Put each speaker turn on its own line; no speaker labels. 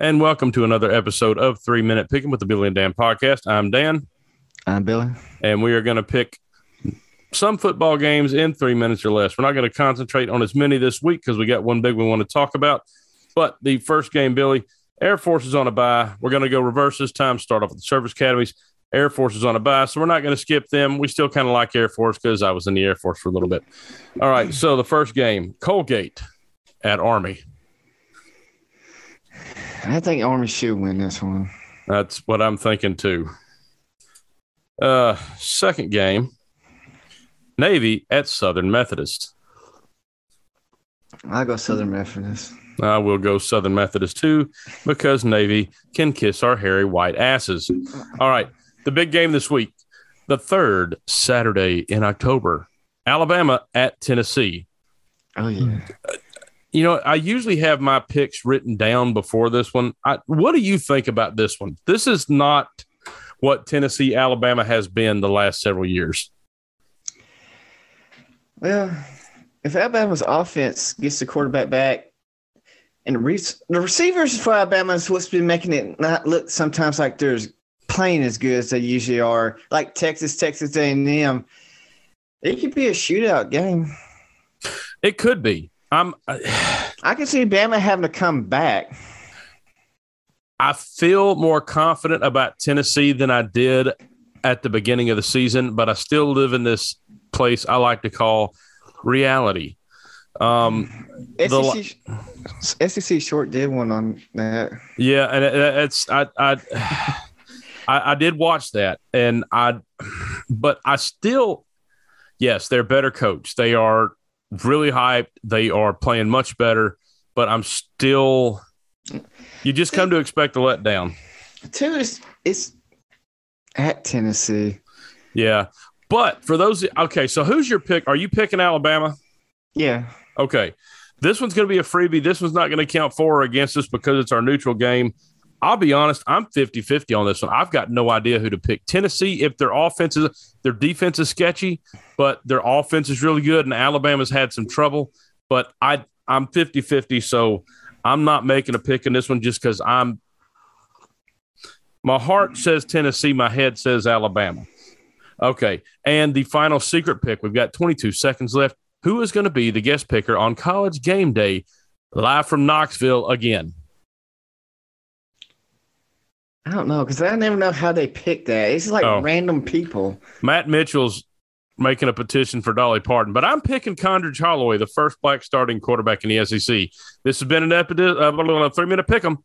and welcome to another episode of Three Minute Pick 'Em with the Billy and Dan podcast. I'm Dan,
I'm Billy.
and we are going to pick some football games in three minutes or less. We're not going to concentrate on as many this week because we got one big we want to talk about. But the first game, Billy, Air Force is on a bye. We're going to go reverse this time, start off with the service academies. Air Force is on a bye, so we're not going to skip them. We still kind of like Air Force because I was in the Air Force for a little bit. All right, so the first game, Colgate at Army.
I think Army should win this one.
That's what I'm thinking too. Uh, second game, Navy at Southern Methodist.
I'll go Southern Methodist.
I will go Southern Methodist too because Navy can kiss our hairy white asses. All right, the big game this week, the third Saturday in October, Alabama at Tennessee.
Oh yeah.
You know, I usually have my picks written down before this one. I, what do you think about this one? This is not what Tennessee Alabama has been the last several years.
Well, if Alabama's offense gets the quarterback back, and the, re- the receivers for Alabama is what's been making it not look sometimes like they're as- playing as good as they usually are, like Texas, Texas A&M. It could be a shootout game.
It could be. I'm.
I can see Bama having to come back.
I feel more confident about Tennessee than I did at the beginning of the season, but I still live in this place I like to call reality. Um, The
SEC, SEC E short did one on that.
yeah, and it, it's I, I I I did watch that, and I, but I still, yes, they're better coach. They are really hyped. They are playing much better, but I'm still. You just come to expect a letdown.
Two is it's at Tennessee.
Yeah. But for those, okay, so who's your pick? Are you picking Alabama?
Yeah.
Okay. This one's going to be a freebie. This one's not going to count for or against us because it's our neutral game. I'll be honest, I'm 50 50 on this one. I've got no idea who to pick. Tennessee, if their offense is, their defense is sketchy, but their offense is really good, and Alabama's had some trouble. But I, I'm 50 50, so I'm not making a pick in this one just because I'm, my heart says Tennessee, my head says Alabama. Okay. And the final secret pick, we've got 22 seconds left. Who is going to be the guest picker on college game day live from Knoxville again?
I don't know because I never know how they pick that. It's like
Oh.
random people.
Matt Mitchell's making a petition for Dolly Parton, but I'm picking Condridge Holloway, the first black starting quarterback in the SEC. This has been an epi- uh, three minute pick 'em.